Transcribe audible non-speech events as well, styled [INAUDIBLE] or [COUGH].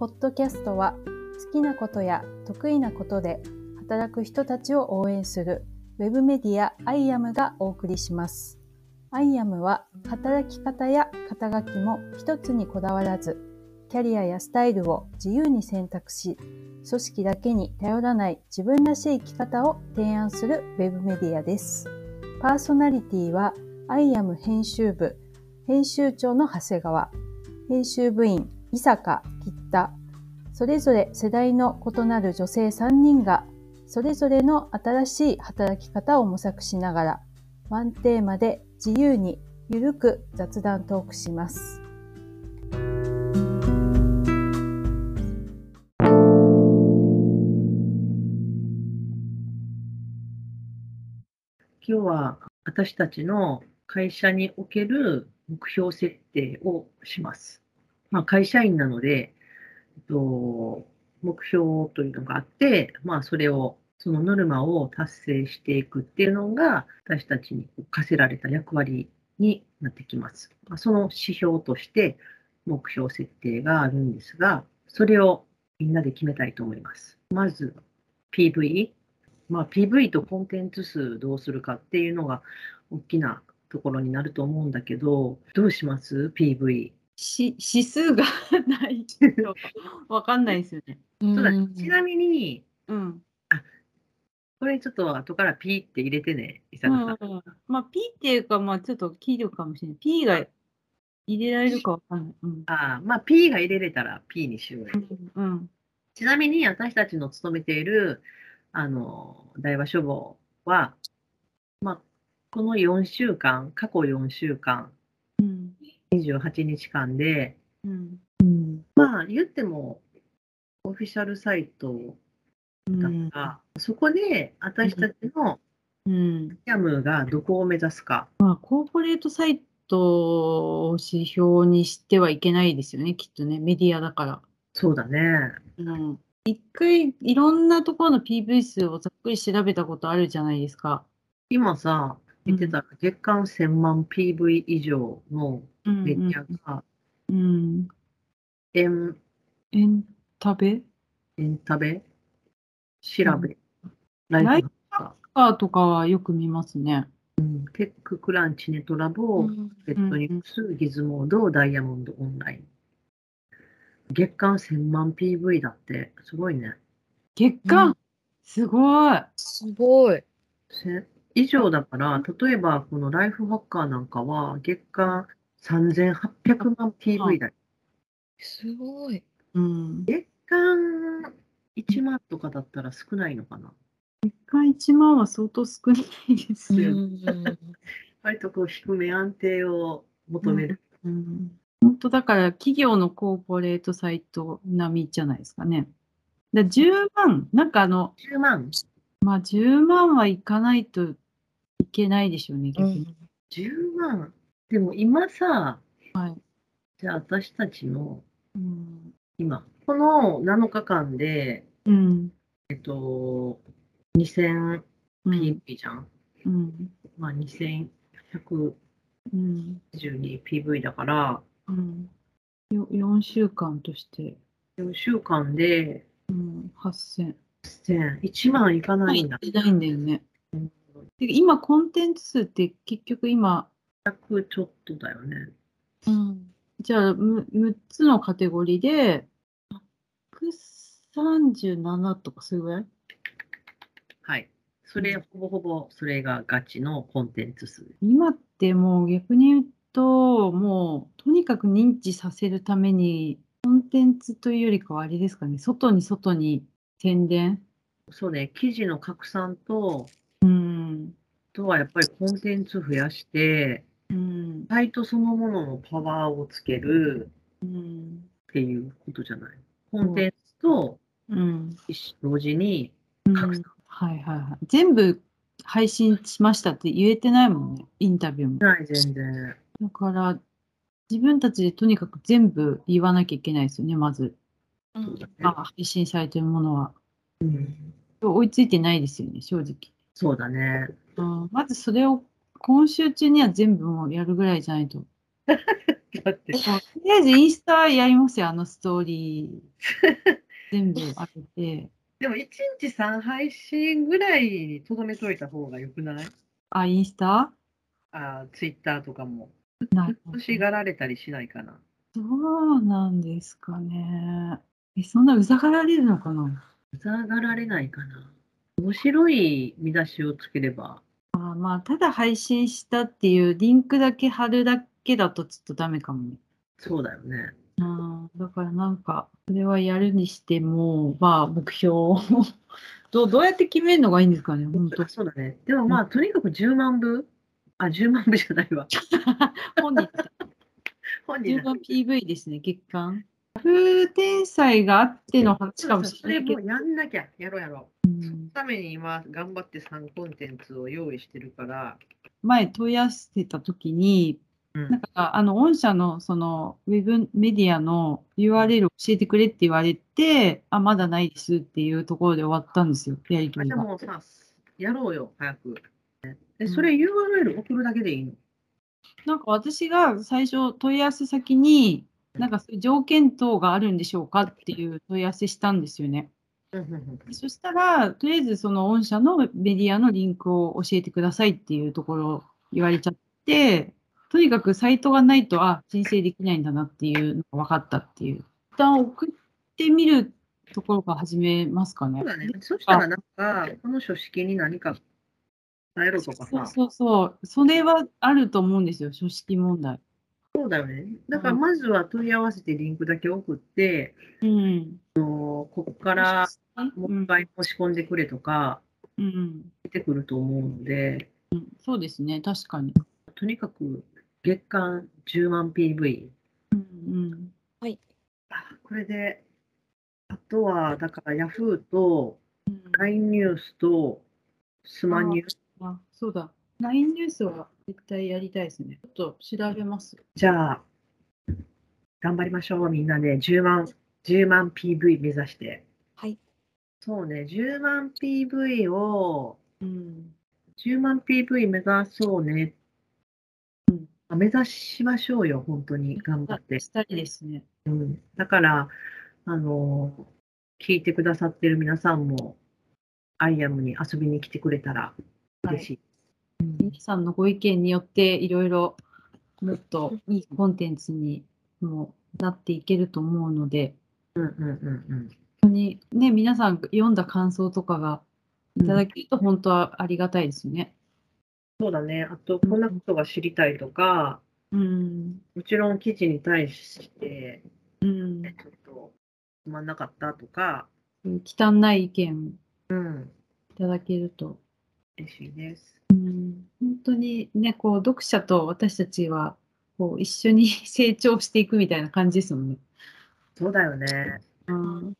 ポッドキャストは好きなことや得意なことで働く人たちを応援するウェブメディア I am がお送りします。 I am は働き方や肩書きも一つにこだわらず、キャリアやスタイルを自由に選択し、組織だけに頼らない自分らしい生き方を提案するウェブメディアです。パーソナリティは I am 編集部、編集長の長谷川、編集部員、伊坂、吉田、それぞれ世代の異なる女性3人が、それぞれの新しい働き方を模索しながら、ワンテーマで自由にゆるく雑談トークします。今日は私たちの会社における目標設定をします。まあ、会社員なので、えっと、目標というのがあって、まあ、それを、そのノルマを達成していくっていうのが、私たちに課せられた役割になってきます。その指標として目標設定があるんですが、それをみんなで決めたいと思います。まず、PV、まあ、PV とコンテンツ数どうするかっていうのが大きなところになると思うんだけど、どうします ?PV。し [LAUGHS] 指数がないとわかんないですよね。そうだちなみに、うん。これちょっと後から P って入れてね、伊う坂さん。んうん、まあ P っていうか、まあちょっと聞いるかもしれない。P が入れられるかわかんない。うん。ああ、まあ P が入れれたら P にしようよ。うん。うん。ちなみに私たちの勤めている、あの、大和書房は、まあ、この4週間、過去4週間、うん。28日間で、うん。まあ言っても、オフィシャルサイトだうん。から、そこで私たちのうん。キャムがどこを目指すか。まあ、コーポレートサイトを指標にしてはいけないですよね、きっとね。メディアだから。そうだね。うん。一回いろんなところの PV 数をざっくり調べたことあるじゃないですか。今さ、見てたら月間1000万 PV 以上のうんメディアが、うん。エンエンタベエンタベ、調べ、ライフハッカーとかはよく見ますね。ー、テッククランチ、ネトラボ、ペットニュース、ギズモード、ダイヤモンドオンライン。月間1000万 PV だって、すごいね。月間、うん。すごい。すごい。以上だから、例えばこのライフハッカーなん。かは月間3800万 PV だよ。すごい。うん。月間1万とかだったら少ないのかな？月間1万は相当少ないですよね。割とこう低め安定を求める。うん本当だから企業のコーポレートサイト並みじゃないですかね。で10万、なんかあの、10万まあ10万はいかないといけないでしょうね、逆に。10万でも今さ、はいじゃあ私たちのうん。今、この7日間で、うん。えっと、2000うん。PV じゃん？うん。まあ2122うん。PV だから、うん。よ4週間として、4週間でうん、8000。1000 1万いかないんだ。いないんだよね。うんで今、コンテンツ数って結局今、100ちょっとだよね。うん、じゃあむ6つのカテゴリーで、137とかそれぐらい？はい。それ、ほぼほぼそれがガチのコンテンツ数。今ってもう逆に言うと、もうとにかく認知させるために、コンテンツというよりかはあれですかね、外に外に宣伝？そうね、記事の拡散と、うん。あとはやっぱりコンテンツ増やして、うん。サイトそのもののパワーをつけるうん。っていうことじゃない？コンテンツとうん。同時にうん拡散はいはいはい。全部配信しましたって言えてないもんね、インタビューも。ない、全然。だから、自分たちでとにかく全部言わなきゃいけないですよね、まず。そうだねまあ、配信されてるものは。うん追いついてないですよね、正直。そうだね。うん、まずそれを今週中には全部もうやるぐらいじゃないと。だって、とりあえずインスタやりますよ、あのストーリー。[LAUGHS] 全部開けて。でも1日3配信ぐらいにとどめといた方がよくない？あ、インスタ？あツイッターとかも。な欲しがられたりしないかな。そうなんですかね。え、そんなうざがられるのかな？うざがられないかな。面白い見出しをつければ。あまあ、ただ配信したっていうリンクだけ貼るだけだとちょっとダメかもね。そうだよね。あーだからなんか、それはやるにしても、まあ、目標を [LAUGHS] どうどうやって決めるのがいいんですかね、本当。そうだね。でもまあ、とにかく10万部？あ、10万部じゃないわ。[LAUGHS] 本日、本人10万 PV ですね、月間。風天才があっての話かもしそれないけどれもう。やんなきゃ。やろうやろう。うんために今、頑張って3コンテンツを用意してるから。前問い合わせたときに、うんなんかあの御社のそのウェブメディアの URL を教えてくれって言われて、あ、まだないですっていうところで終わったんですよ、やりあ取りが。じゃあもうさ、やろうよ、早く。うえ、んそれ URL 送るだけでいいの？なんか私が最初問い合わせ先に、なんかそういう条件等があるんでしょうかっていう問い合わせしたんですよね。そしたら、とりあえずその御社のメディアのリンクを教えてくださいっていうところを言われちゃって、とにかくサイトがないと、あ、申請できないんだなっていうのが分かったっていう。一旦送ってみるところから始めますかねそう。だね。そしたらなんか、この書式に何か伝えろとかそうさ。そうそう。それはあると思うんですよ、書式問題。そうだよね。だからまずは問い合わせてリンクだけ送って、うん。ここからもう一回申し込んでくれとかうん。出てくると思うので、そうですね、確かに。とにかく月間10万 PV。うん。あこれで、あとは、だから Yahoo とうん。LINE ニュースとスマニュース。あ、そうだ。LINE ニュースは絶対やりたいですね。ちょっと調べます。じゃあ、頑張りましょう、みんなで。10万、10万 PV 目指して。はい。そうね、10万 PV を、うん。10万 PV 目指そうね。うんあ目指しましょうよ、本当に。頑張って。したいですね。うん、だから、あの聞いてくださってる皆さんも、アイアムに遊びに来てくれたら嬉しい。皆さんのご意見によっていろいろもっといいコンテンツにもなっていけると思うので、うんうんうんね、皆さん読んだ感想とかがいただけると本当はありがたいですよね。そうだね。あと、こんなことが知りたいとか、うん。もちろん記事に対して、うん。ちょっとつまんなかったとか、汚い意見うん、いただけると、嬉しいです。うん、本当にね、こう読者と私たちはこう一緒に [LAUGHS] 成長していくみたいな感じですもんね。そうだよね。うん、